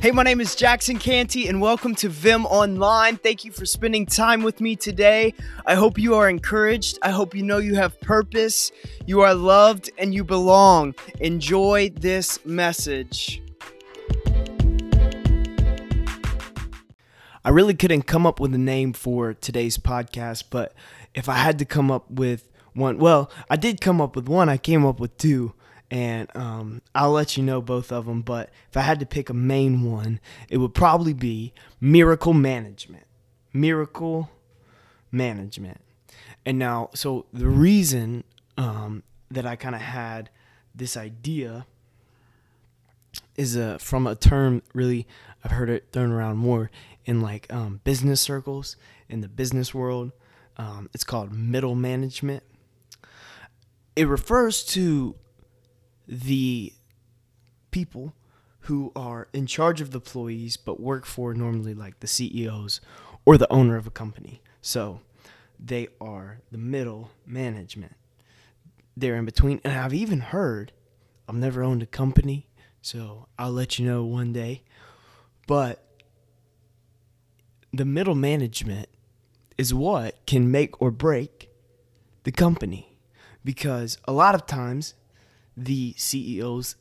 Hey, my name is Jackson Cantey, and welcome to Vim Online. Thank you for spending time with me today. I hope you are encouraged. I hope you know you have purpose, you are loved, and you belong. Enjoy this message. I really couldn't come up with a name for today's podcast, but if I had to come up with one, well, I did come up with one. I came up with two and um, I'll let you know both of them. But if I had to pick a main one, it would probably be miracle management. Miracle management. And now, so the reason um, that I kind of had this idea is a, from a term really I've heard it thrown around more in like um, business circles in the business world. Um, it's called middle management. It refers to the people who are in charge of the employees but work for normally like the CEOs or the owner of a company. So they are the middle management. They're in between. And I've even heard, I've never owned a company, so I'll let you know one day. But the middle management is what can make or break the company. Because a lot of times the CEOs,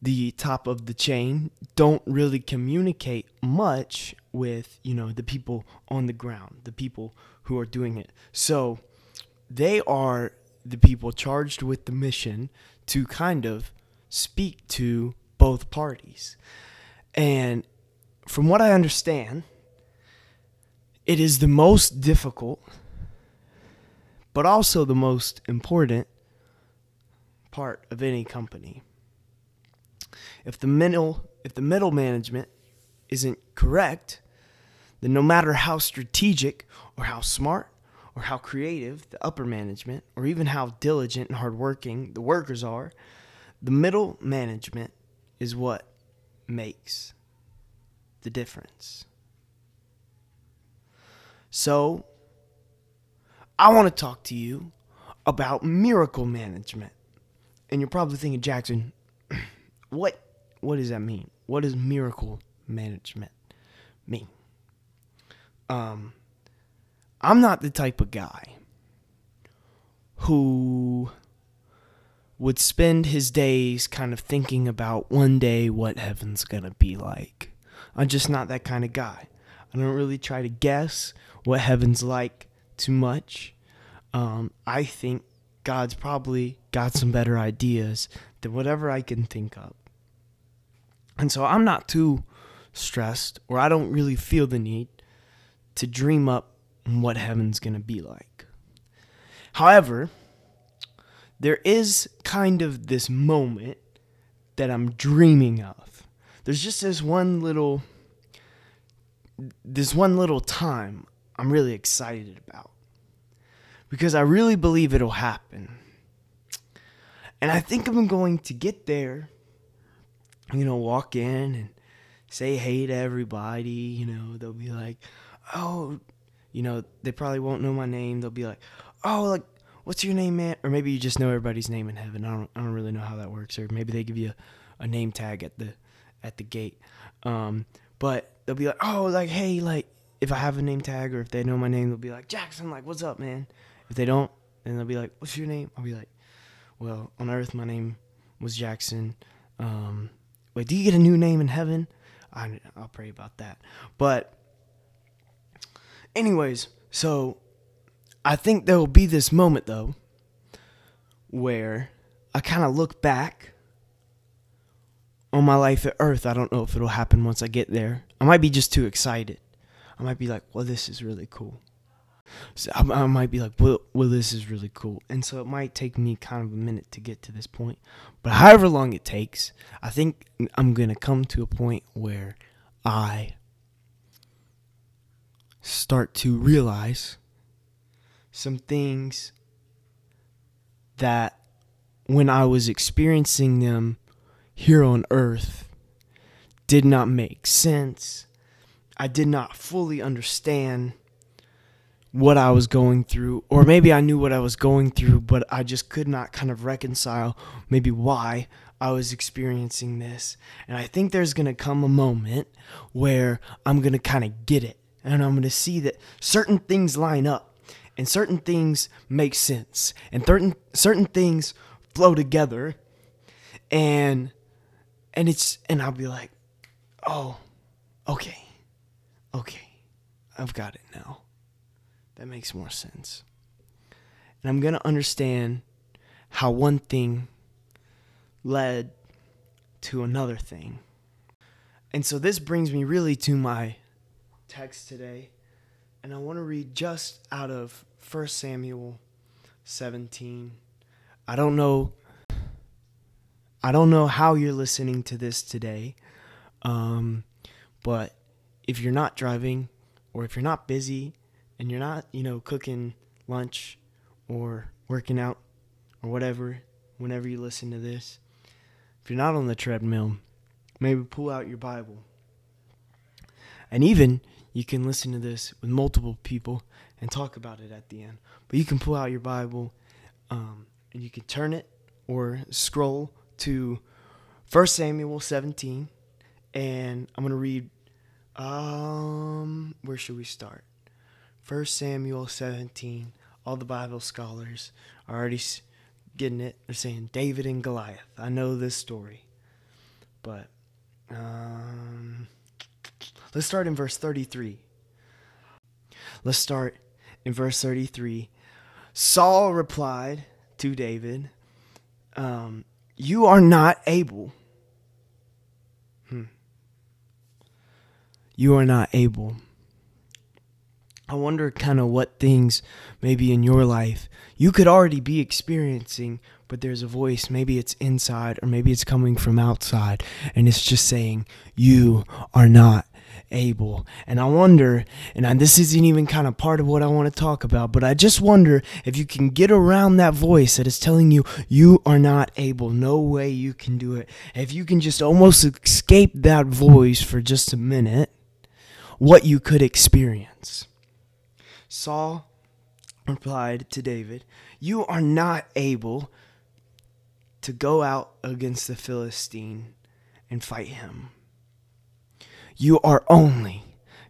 the top of the chain, don't really communicate much with, you know, the people on the ground, the people who are doing it. So they are the people charged with the mission to kind of speak to both parties. And from what I understand, it is the most difficult, but also the most important part of any company. If the middle if the middle management isn't correct, then no matter how strategic or how smart or how creative the upper management or even how diligent and hardworking the workers are, the middle management is what makes the difference. So, I want to talk to you about miracle management. And you're probably thinking, Jackson, what what does that mean? What does miracle management mean? Um, I'm not the type of guy who would spend his days kind of thinking about one day what heaven's gonna be like. I'm just not that kind of guy. I don't really try to guess what heaven's like too much. Um, I think God's probably got some better ideas than whatever I can think of. And so I'm not too stressed, or I don't really feel the need to dream up what heaven's going to be like. However, there is kind of this moment that I'm dreaming of. There's just this one little this one little time I'm really excited about because I really believe it'll happen. And I think I'm going to get there, you know, walk in and say hey to everybody. You know, they'll be like, oh, you know, they probably won't know my name. They'll be like, oh, like, what's your name, man? Or maybe you just know everybody's name in heaven. I don't, I don't really know how that works. Or maybe they give you a, a name tag at the, at the gate. Um, but they'll be like, oh, like, hey, like, if I have a name tag or if they know my name, they'll be like, Jackson, like, what's up, man? If they don't, then they'll be like, "What's your name?" I'll be like, "Well, on Earth, my name was Jackson." Um, wait, do you get a new name in heaven? I, I'll pray about that. But, anyways, so I think there will be this moment though, where I kind of look back on my life at Earth. I don't know if it'll happen once I get there. I might be just too excited. I might be like, "Well, this is really cool." So I, I, might be like, well, well, this is really cool. And so it might take me kind of a minute to get to this point. But however long it takes, I think I'm going to come to a point where I start to realize some things that when I was experiencing them here on earth did not make sense. I did not fully understand what I was going through, or maybe I knew what I was going through, but I just could not kind of reconcile maybe why I was experiencing this. And I think there's going to come a moment where I'm going to kind of get it. And I'm going to see that certain things line up and certain things make sense and certain certain things flow together and and it's and I'll be like, "Oh, okay. Okay. I've got it now." That makes more sense. And I'm going to understand how one thing led to another thing. And so this brings me really to my text today. And I want to read just out of 1 Samuel 17. I don't know I don't know how you're listening to this today. Um, but if you're not driving or if you're not busy and you're not, you know, cooking lunch or working out or whatever, whenever you listen to this, if you're not on the treadmill, maybe pull out your Bible. And even you can listen to this with multiple people and talk about it at the end. But you can pull out your Bible um, and you can turn it or scroll to 1 Samuel 17. And I'm going to read, um, where should we start? 1 Samuel 17. All the Bible scholars are already getting it. They're saying David and Goliath. I know this story. But um, let's start in verse 33. Let's start in verse 33. Saul replied to David, um, You are not able. Hmm. You are not able I wonder kind of what things maybe in your life you could already be experiencing, but there's a voice. Maybe it's inside or maybe it's coming from outside, and it's just saying, You are not able. And I wonder, and this isn't even kind of part of what I want to talk about, but I just wonder if you can get around that voice that is telling you you are not able. No way you can do it. If you can just almost escape that voice for just a minute, what you could experience. Saul replied to David, You are not able to go out against the Philistine and fight him. You are only,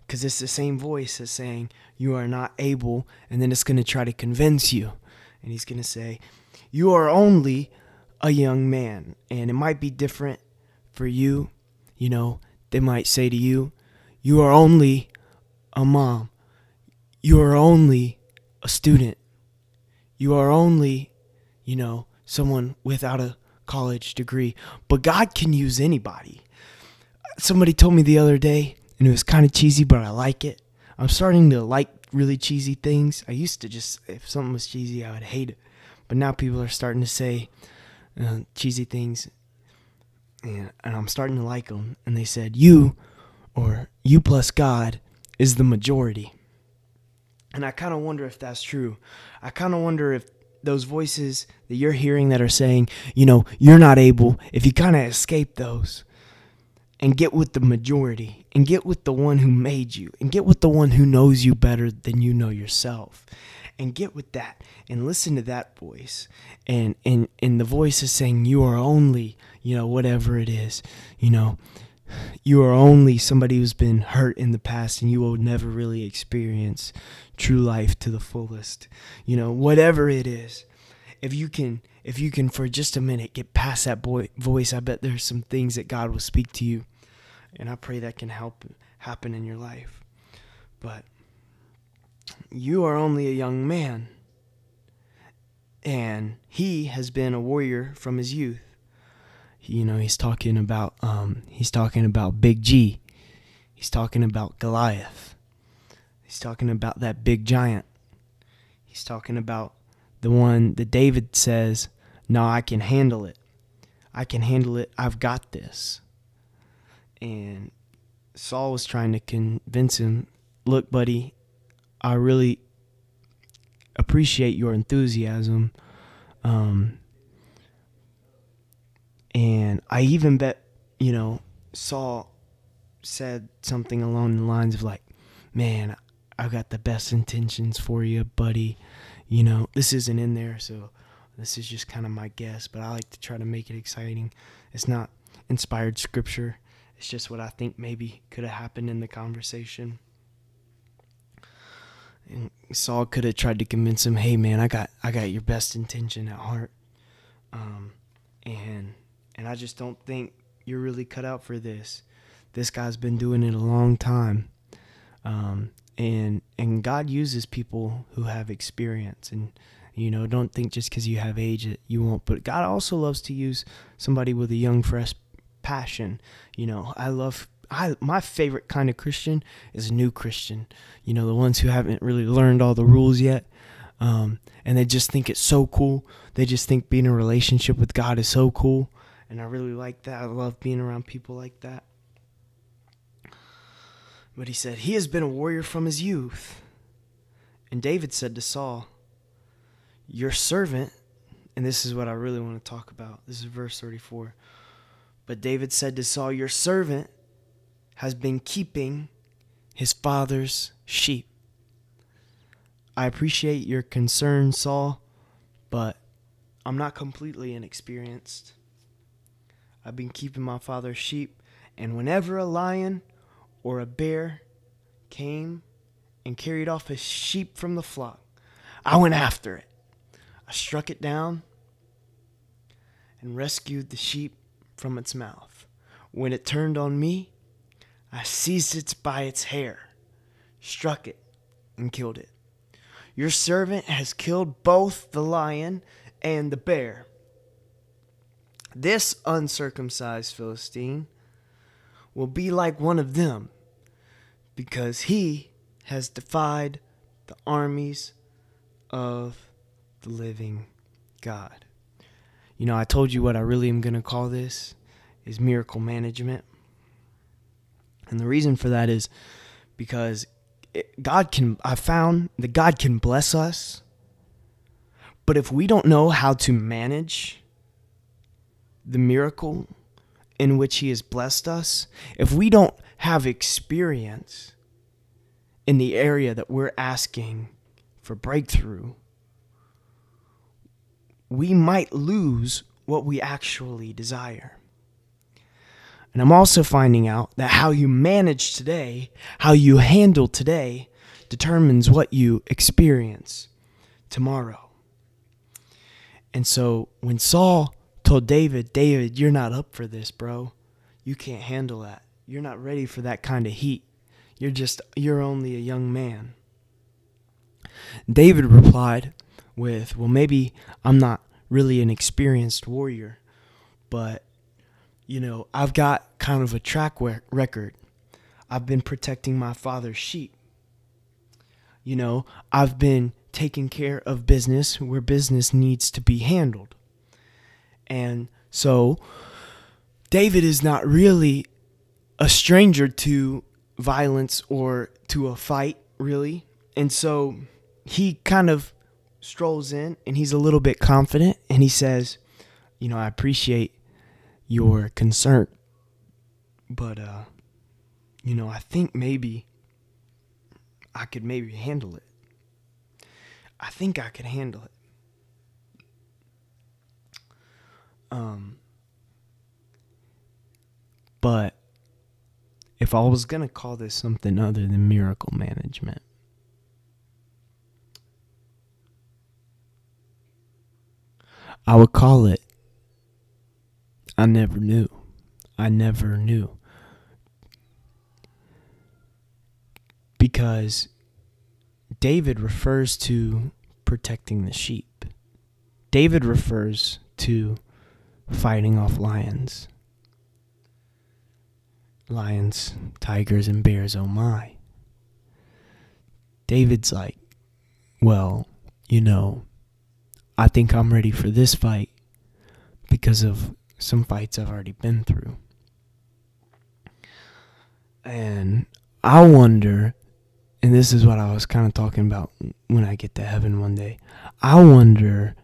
because it's the same voice as saying, You are not able, and then it's going to try to convince you. And he's going to say, You are only a young man. And it might be different for you. You know, they might say to you, You are only a mom you are only a student. You are only, you know, someone without a college degree. But God can use anybody. Somebody told me the other day, and it was kind of cheesy, but I like it. I'm starting to like really cheesy things. I used to just, if something was cheesy, I would hate it. But now people are starting to say uh, cheesy things, and, and I'm starting to like them. And they said, You, or you plus God, is the majority. And I kind of wonder if that's true. I kind of wonder if those voices that you're hearing that are saying, you know, you're not able, if you kind of escape those and get with the majority and get with the one who made you and get with the one who knows you better than you know yourself and get with that and listen to that voice and and and the voice is saying you are only you know whatever it is you know you are only somebody who's been hurt in the past and you will never really experience true life to the fullest. You know whatever it is if you can if you can for just a minute get past that boy, voice i bet there's some things that god will speak to you. And i pray that can help happen in your life. But you are only a young man. And he has been a warrior from his youth you know he's talking about um, he's talking about Big G. He's talking about Goliath. He's talking about that big giant. He's talking about the one that David says, "No, I can handle it. I can handle it. I've got this." And Saul was trying to convince him, "Look, buddy, I really appreciate your enthusiasm." Um, and I even bet, you know, Saul said something along the lines of like, man, I've got the best intentions for you, buddy. You know, this isn't in there, so this is just kind of my guess, but I like to try to make it exciting. It's not inspired scripture, it's just what I think maybe could have happened in the conversation. And Saul could have tried to convince him, "Hey, man, I got I got your best intention at heart." Um, and and I just don't think you're really cut out for this. This guy's been doing it a long time. Um, and and God uses people who have experience and you know, don't think just because you have age that you won't. But God also loves to use somebody with a young, fresh passion. You know, I love. I my favorite kind of Christian is a new Christian. You know, the ones who haven't really learned all the rules yet, um, and they just think it's so cool. They just think being in a relationship with God is so cool, and I really like that. I love being around people like that. But he said he has been a warrior from his youth. And David said to Saul, your servant, and this is what I really want to talk about. This is verse 34. But David said to Saul, Your servant has been keeping his father's sheep. I appreciate your concern, Saul, but I'm not completely inexperienced. I've been keeping my father's sheep, and whenever a lion or a bear came and carried off a sheep from the flock, I went after it I struck it down and rescued the sheep from its mouth. When it turned on me, I seized it by its hair, struck it, and killed it. Your servant has killed both the lion and the bear. This uncircumcised Philistine will be like one of them, because he has defied the armies of the living God. You know, I told you what I really am going to call this is miracle management. And the reason for that is because God can, I found that God can bless us. But if we don't know how to manage the miracle in which He has blessed us, if we don't have experience in the area that we're asking for breakthrough, we might lose what we actually desire. And I'm also finding out that how you manage today, how you handle today, determines what you experience tomorrow. And so when Saul told David, David, you're not up for this, bro. You can't handle that. You're not ready for that kind of heat. You're just, you're only a young man. David replied, with, well, maybe I'm not really an experienced warrior, but, you know, I've got kind of a track record. I've been protecting my father's sheep. You know, I've been taking care of business where business needs to be handled. And so, David is not really a stranger to violence or to a fight, really. And so, he kind of strolls in and he's a little bit confident and he says, You know, I appreciate your concern, but, uh, you know, I think maybe I could maybe handle it. I think I could handle it. Um, but if I was going to call this something other than miracle management, I would call it I never knew. I never knew. Because David refers to protecting the sheep. David refers to fighting off lions. Lions, tigers, and bears, oh my. David's like, well, you know, I think I'm ready for this fight because of some fights I've already been through. And I wonder, and this is what I was kind of talking about when I get to heaven one day. I wonder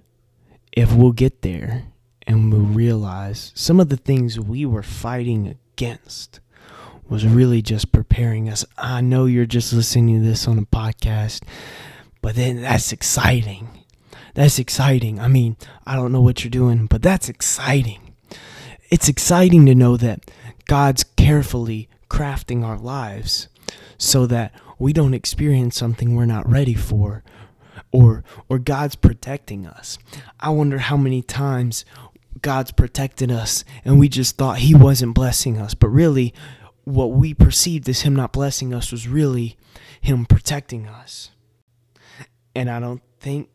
if we'll get there and we'll realize some of the things we were fighting against was really just preparing us. I know you're just listening to this on a podcast, but then that's exciting. That's exciting. I mean, I don't know what you're doing, but that's exciting. It's exciting to know that God's carefully crafting our lives so that we don't experience something we're not ready for or or God's protecting us. I wonder how many times God's protected us and we just thought he wasn't blessing us, but really what we perceived as him not blessing us was really him protecting us. And I don't think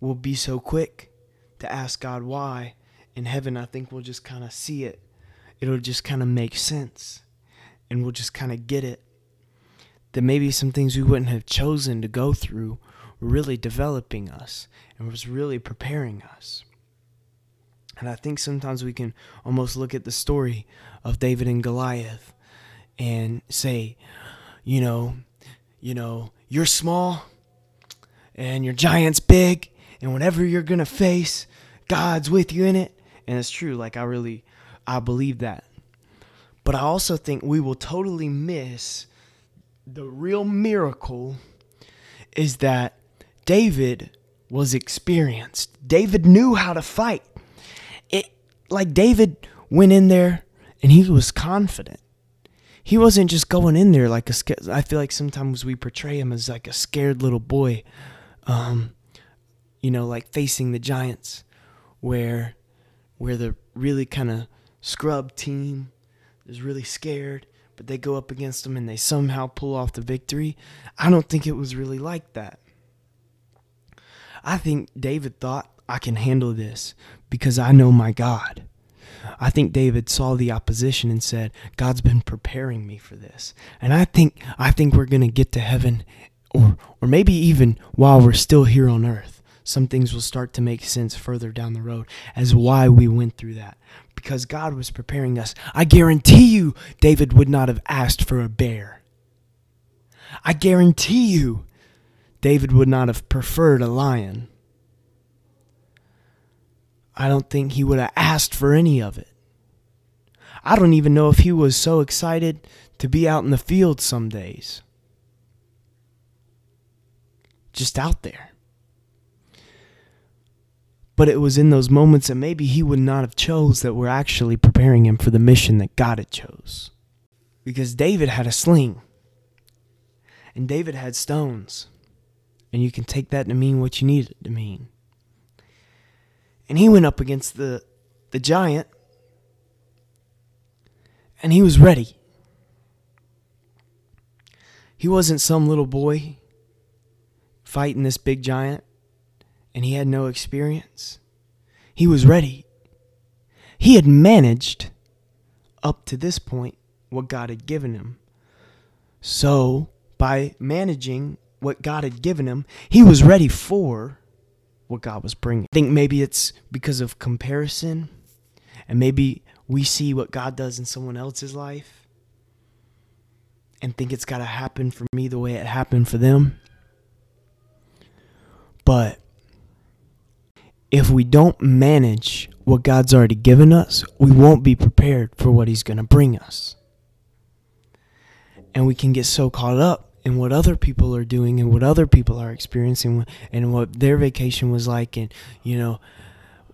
we'll be so quick to ask God why. In heaven, I think we'll just kind of see it. It'll just kind of make sense. And we'll just kind of get it. That maybe some things we wouldn't have chosen to go through were really developing us and was really preparing us. And I think sometimes we can almost look at the story of David and Goliath and say, you know, you know, you're small and your giant's big and whatever you're to face, God's with you in it. And it's true, like I really I believe that. But I also think we will totally miss the real miracle is that David was experienced. David knew how to fight. Like David went in there and he was confident. He wasn't just going in there like a I feel like sometimes we portray him as like a scared little boy. Um you know, like facing the giants where where the really kind of scrub team is really scared, but they go up against them and they somehow pull off the victory. I don't think it was really like that. I think David thought, I can handle this because I know my God. I think David saw the opposition and said, God's been preparing me for this. And I think I think we're going to get to heaven or or maybe even while we're still here on earth. Some things will start to make sense further down the road as why we went through that because God was preparing us. I guarantee you David would not have asked for a bear. I guarantee you David would not have preferred a lion. I don't think he would have asked for any of it. I don't even know if he was so excited to be out in the field some days. Just out there. But it was in those moments that maybe he would not have chose that were actually preparing him for the mission that God had chose. Because David had a sling. And David had stones. And you can take that to mean what you need it to mean. And he went up against the, the giant, and he was ready. He wasn't some little boy fighting this big giant, and he had no experience. He was ready. He had managed up to this point what God had given him. So, by managing what God had given him, he was ready for what God was bringing. I think maybe it's because of comparison, and maybe we see what God does in someone else's life and think it's got to happen for me the way it happened for them. But if we don't manage what God's already given us, we won't be prepared for what He's going to bring us. And we can get so caught up and what other people are doing and what other people are experiencing and what their vacation was like and you know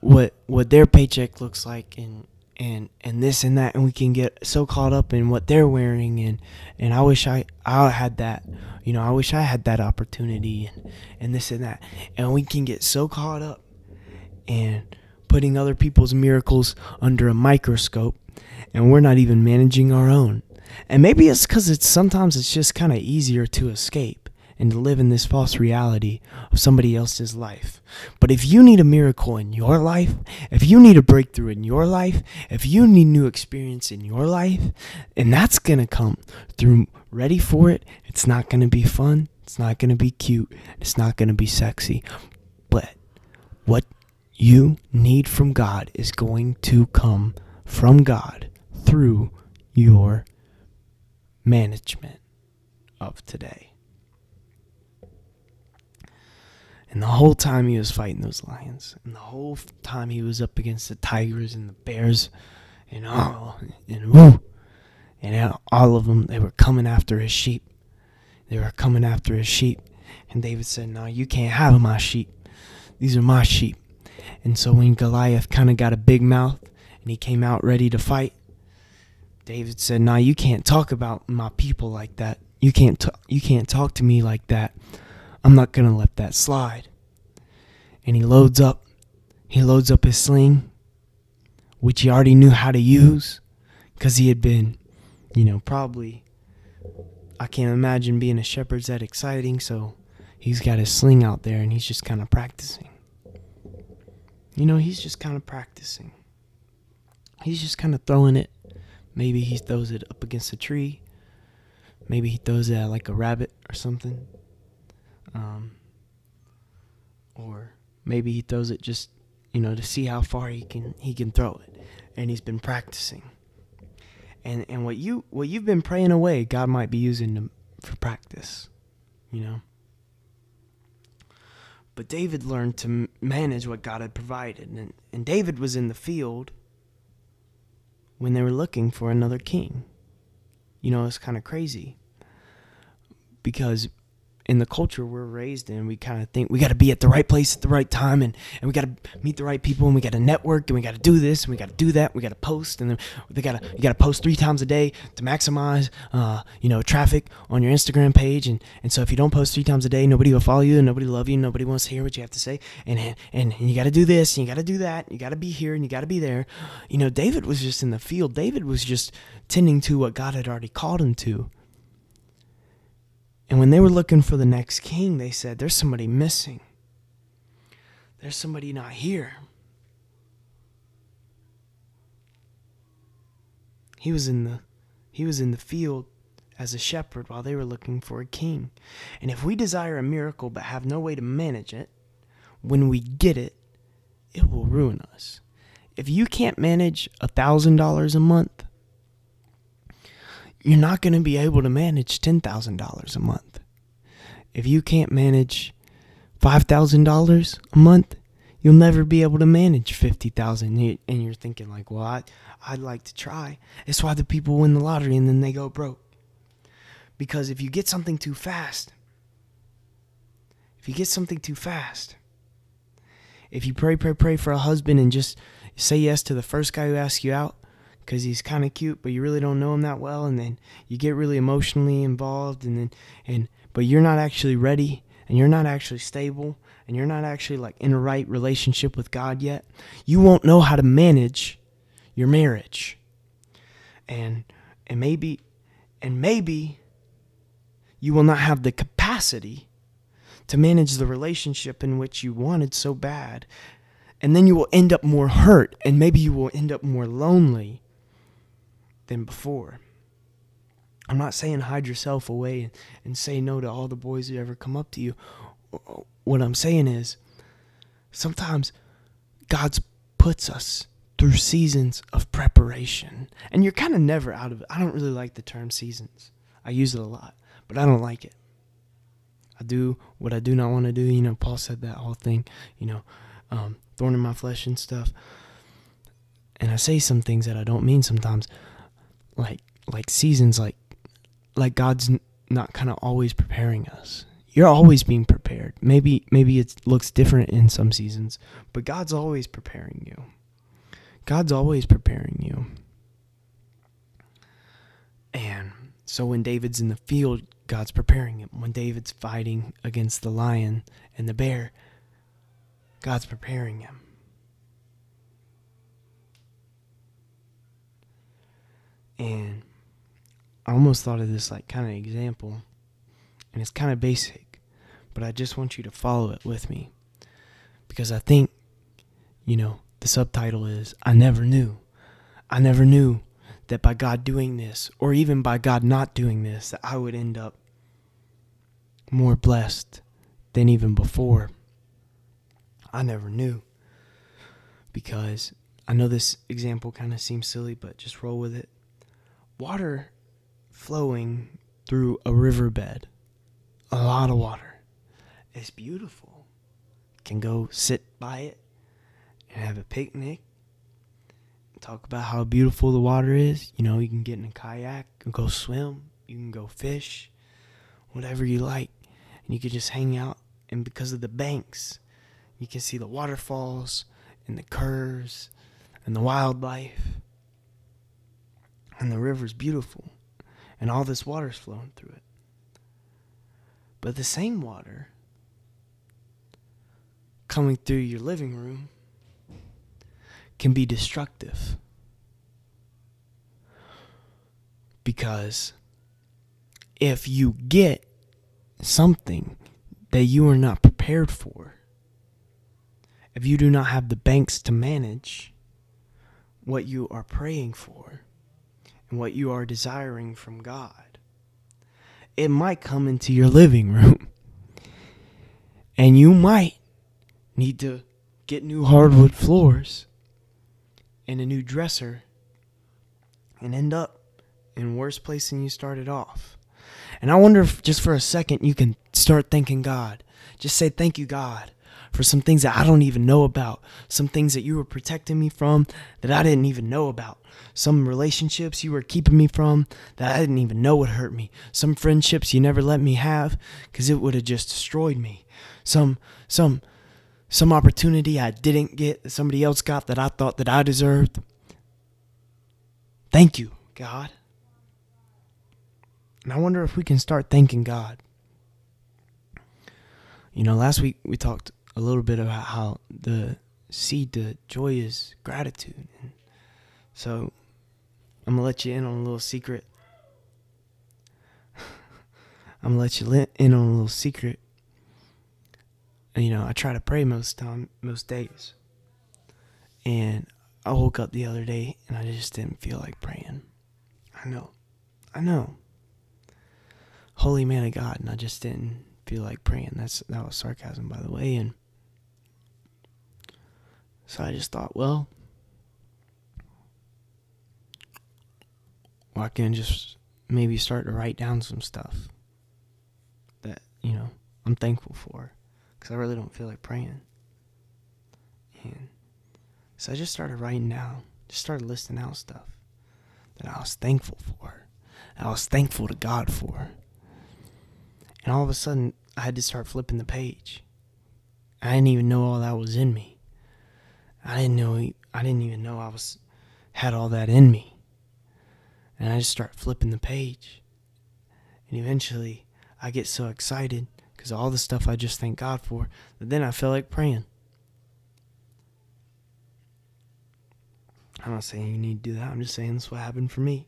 what what their paycheck looks like and and and this and that. And we can get so caught up in what they're wearing and and I wish I I had that you know I wish I had that opportunity and and this and that. And we can get so caught up and putting other people's miracles under a microscope and we're not even managing our own and maybe it's because it's sometimes it's just kind of easier to escape and to live in this false reality of somebody else's life. But if you need a miracle in your life, if you need a breakthrough in your life, if you need new experience in your life, and that's going to come through ready for it, it's not going to be fun, it's not going to be cute, it's not going to be sexy. But what you need from God is going to come from God through your management of today. And the whole time he was fighting those lions, and the whole time he was up against the tigers and the bears, and all, and woo, And all of them, they were coming after his sheep. They were coming after his sheep. And David said, No, you can't have my sheep. These are my sheep. And so when Goliath kind of got a big mouth and he came out ready to fight, David said, "Nah, you can't talk about my people like that. You can't t- you can't talk to me like that. I'm not going to let that slide." And he loads up he loads up his sling, which he already knew how to use cuz he had been, you know, probably I can't imagine being a shepherd's that exciting, so he's got his sling out there and he's just kind of practicing. You know, he's just kind of practicing. He's just kind of throwing it. Maybe he throws it up against a tree. Maybe he throws it at like a rabbit or something. Um, or maybe he throws it just, you know, to see how far he can he can throw it. And he's been practicing. And and what you what you've been praying away, God might be using them for practice. You know. But David learned to manage what God had provided. And, and David was in the field when they were looking for another king. You know, it's kind of crazy because in the culture we're raised in, we kind of think we got to be at the right place at the right time, and, and we got to meet the right people, and we got to network, and we got to do this, and we got to do that, we got to post, and then they got to you got to post three times a day to maximize, uh, you know, traffic on your Instagram page, and, and so if you don't post three times a day, nobody will follow you, and nobody will love you, and nobody wants to hear what you have to say, and and, and you got to do this, and you got to do that, you got to be here, and you got to be there. You know, David was just in the field. David was just tending to what God had already called him to. And when they were looking for the next king, they said, There's somebody missing. There's somebody not here. He was in the he was in the field as a shepherd while they were looking for a king. And if we desire a miracle but have no way to manage it, when we get it, it will ruin us. If you can't manage a thousand dollars a month, you're not going to be able to manage $10,000 a month. If you can't manage $5,000 a month, you'll never be able to manage 50,000 and you're thinking like, "Well, I I'd like to try." It's why the people win the lottery and then they go broke. Because if you get something too fast, if you get something too fast, if you pray, pray, pray for a husband and just say yes to the first guy who asks you out, because he's kind of cute, but you really don't know him that well, and then you get really emotionally involved, and then and but you're not actually ready, and you're not actually stable, and you're not actually like in a right relationship with God yet. You won't know how to manage your marriage, and and maybe and maybe you will not have the capacity to manage the relationship in which you wanted so bad. And then you will end up more hurt, and maybe you will end up more lonely than before. I'm not saying hide yourself away and, say no to all the boys who ever come up to you. What I'm saying is sometimes God's puts us through seasons of preparation. And you're kind of never out of it. I don't really like the term seasons. I use it a lot, but I don't like it. I do what I do not want to do. You know, Paul said that whole thing, you know, um, thorn in my flesh and stuff. And I say some things that I don't mean sometimes like like seasons like like God's not kind of always preparing us. You're always being prepared. Maybe maybe it looks different in some seasons, but God's always preparing you. God's always preparing you. And so when David's in the field, God's preparing him. When David's fighting against the lion and the bear, God's preparing him. And I almost thought of this like kind of example, and it's kind of basic, but I just want you to follow it with me because I think, you know, the subtitle is I never knew. I never knew that by God doing this, or even by God not doing this, that I would end up more blessed than even before. I never knew because I know this example kind of seems silly, but just roll with it water flowing through a riverbed, a lot of water. It's beautiful. Can go sit by it and have a picnic, talk about how beautiful the water is. You know, you can get in a kayak and go swim. You can go fish, whatever you like. And you can just hang out. And because of the banks, you can see the waterfalls and the curves and the wildlife. And the river's beautiful. And all this water's flowing through it. But the same water coming through your living room can be destructive. Because if you get something that you are not prepared for, if you do not have the banks to manage what you are praying for and what you are desiring from God, it might come into your living room. And you might need to get new hardwood floors and a new dresser and end up in worse place than you started off. And I wonder if just for a second you can start thanking God. Just say thank you God for some things that I don't even know about, some things that you were protecting me from that I didn't even know about, some relationships you were keeping me from that I didn't even know would hurt me, some friendships you never let me have cuz it would have just destroyed me. Some some some opportunity I didn't get that somebody else got that I thought that I deserved. Thank you, God. And I wonder if we can start thanking God. You know, last week we talked a little bit about how the seed to joy is gratitude. And so I'm to let you in on a little secret. I'm to let you in on a little secret you know, I try to pray most time, most days. And I woke up the other day and I just didn't feel like praying. I know, I know. Holy man of God, and I just didn't feel like praying. That's that was sarcasm, by the way. And so I just thought, well, well, I can just maybe start to write down some stuff that you know I'm thankful for because I really don't feel like praying. And so I just started writing down, just started listing out stuff that I was thankful for, I was thankful to God for. And all of a sudden, I had to start flipping the page. I didn't even know all that was in me. I didn't know. I didn't even know I was had all that in me. And I just start flipping the page. And eventually, I get so excited because all the stuff I just thank God for, that then I feel like praying. I'm not saying you need to do that. I'm just saying this is what happened for me.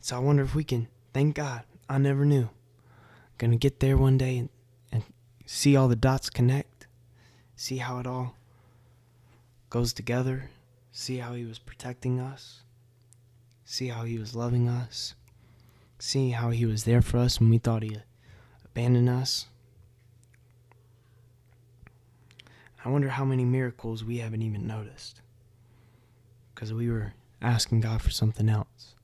So I wonder if we can thank God. I never knew. Gonna get there one day and, and see all the dots connect, see how it all goes together, see how He was protecting us, see how He was loving us, see how he was there for us when we thought he abandoned us. I wonder how many miracles we haven't even noticed because we were asking God for something else.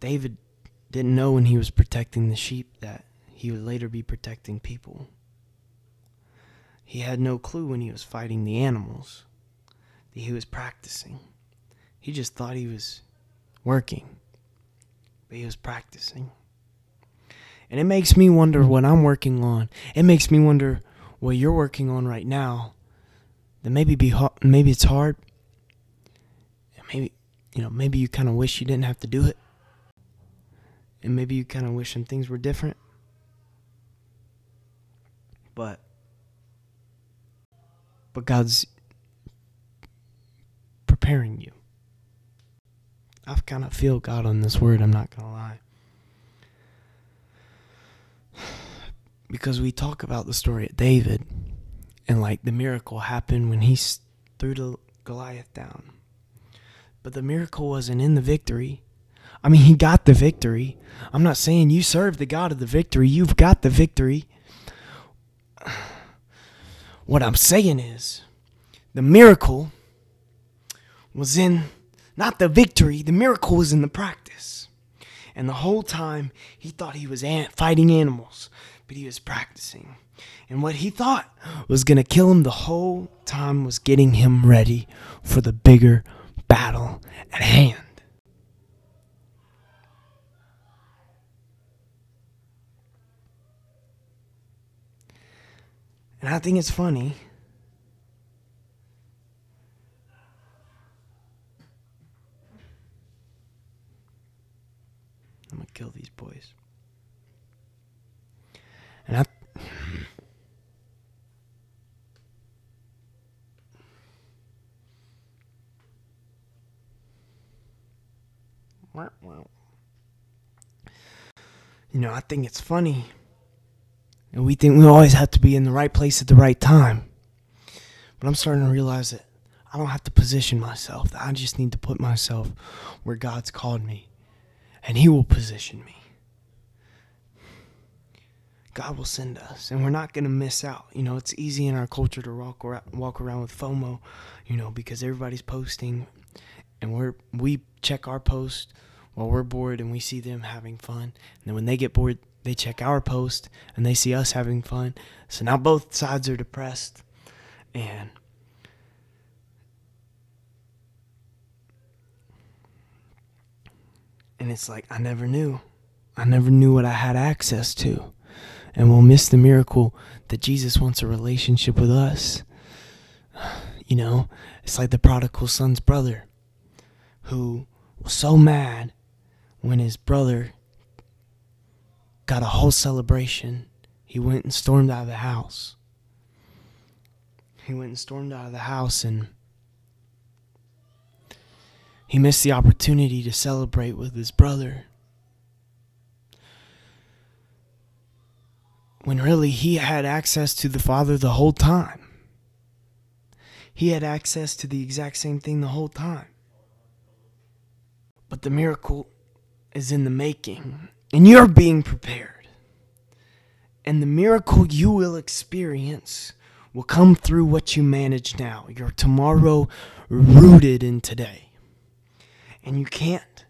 David didn't know when he was protecting the sheep that he would later be protecting people. He had no clue when he was fighting the animals that he was practicing. He just thought he was working, but he was practicing. And it makes me wonder what I'm working on. It makes me wonder what you're working on right now. That maybe be maybe it's hard. Maybe you know, maybe you kind of wish you didn't have to do it. And maybe you kind of wish some things were different. But but God's preparing you. I kind of feel God on this word, I'm not going to lie. Because we talk about the story of David and like the miracle happened when he threw the Goliath down. But the miracle wasn't in the victory. I mean, he got the victory. I'm not saying you serve the God of the victory. You've got the victory. What I'm saying is the miracle was in not the victory, the miracle was in the practice. And the whole time he thought he was fighting animals, but he was practicing. And what he thought was going to kill him the whole time was getting him ready for the bigger battle at hand. And I think it's funny. I'm to kill these boys. And I. You know, I think it's funny. And we think we always have to be in the right place at the right time. But I'm starting to realize that I don't have to position myself. I just need to put myself where God's called me. And He will position me. God will send us, and we're not going to miss out. You know, it's easy in our culture to walk around, walk around with FOMO, you know, because everybody's posting, and we're we check our post while we're bored, and we see them having fun. And then when they get bored, they check our post, and they see us having fun. So now both sides are depressed, and and it's like I never knew, I never knew what I had access to and we'll miss the miracle that Jesus wants a relationship with us. You know, it's like the prodigal son's brother who was so mad when his brother got a whole celebration. He went and stormed out of the house. He went and stormed out of the house and he missed the opportunity to celebrate with his brother. when really he had access to the Father the whole time. He had access to the exact same thing the whole time. But the miracle is in the making, and you're being prepared. And the miracle you will experience will come through what you manage now. Your tomorrow rooted in today. And you can't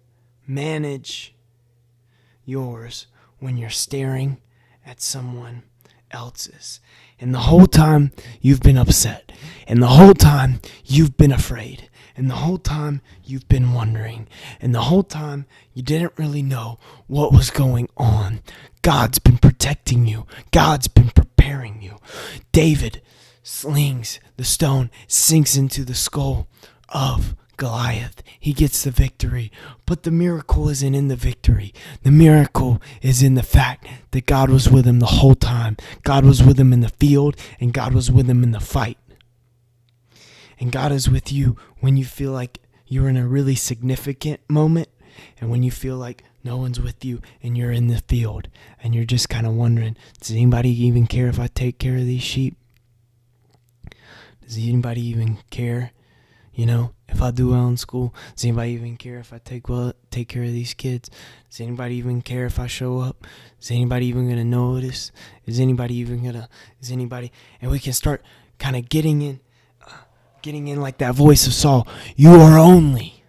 manage yours when you're staring at someone else's. And the whole time you've been upset. And the whole time you've been afraid. And the whole time you've been wondering. And the whole time you didn't really know what was going on. God's been protecting you, God's been preparing you. David slings the stone, sinks into the skull of Goliath. He gets the victory. But the miracle isn't in the victory. The miracle is in the fact that God was with him the whole time. God was with him in the field, and God was with him in the fight. And God is with you when you feel like you're in a really significant moment, and when you feel like no one's with you and you're in the field and you're just kind of wondering does anybody even care if I take care of these sheep? Does anybody even care you know, if I do well in school, does anybody even care if I take well take care of these kids? Does anybody even care if I show up? Is anybody even gonna notice? Is anybody even gonna? Is anybody? And we can start kind of getting in, getting in like that voice of Saul. You are only.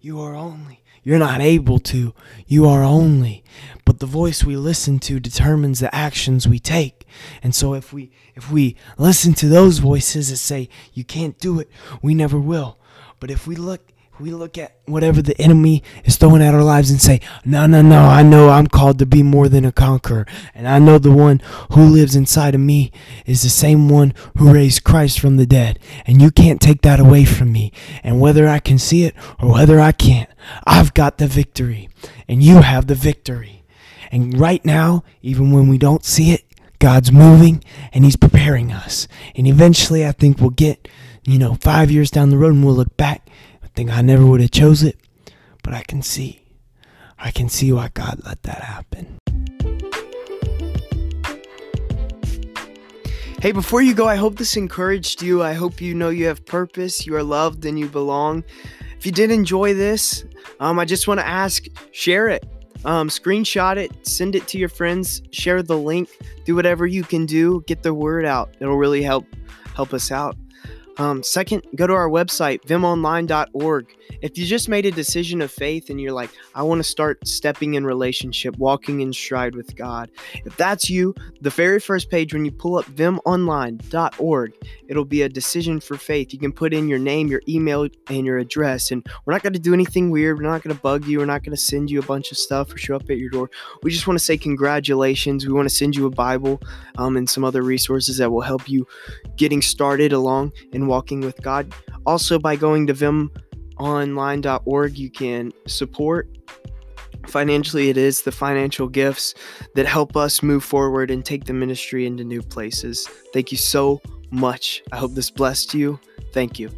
You are only. You're not able to. You are only. But the voice we listen to determines the actions we take. And so if we if we listen to those voices that say you can't do it, we never will. But if we look we look at whatever the enemy is throwing at our lives and say, No, no, no, I know I'm called to be more than a conqueror. And I know the one who lives inside of me is the same one who raised Christ from the dead. And you can't take that away from me. And whether I can see it or whether I can't, I've got the victory. And you have the victory. And right now, even when we don't see it, God's moving and He's preparing us. And eventually, I think we'll get, you know, five years down the road and we'll look back think I never would have chose it, but I can see. I can see why God let that happen. Hey, before you go, I hope this encouraged you. I hope you know you have purpose, you are loved, and you belong. If you did enjoy this, um, I just want to ask share it, um, screenshot it, send it to your friends, share the link, do whatever you can do, get the word out. It'll really help help us out. Um, second, go to our website, vimonline.org. If you just made a decision of faith and you're like, I want to start stepping in relationship, walking in stride with God, if that's you, the very first page when you pull up vimonline.org, it'll be a decision for faith. You can put in your name, your email, and your address. And we're not going to do anything weird. We're not going to bug you. We're not going to send you a bunch of stuff or show up at your door. We just want to say congratulations. We want to send you a Bible um, and some other resources that will help you getting started along walking with God. Also, by going to vimonline.org, you can support. Financially it is the financial gifts that help us move forward and take the ministry into new places. Thank you so much. I hope this blessed you. Thank you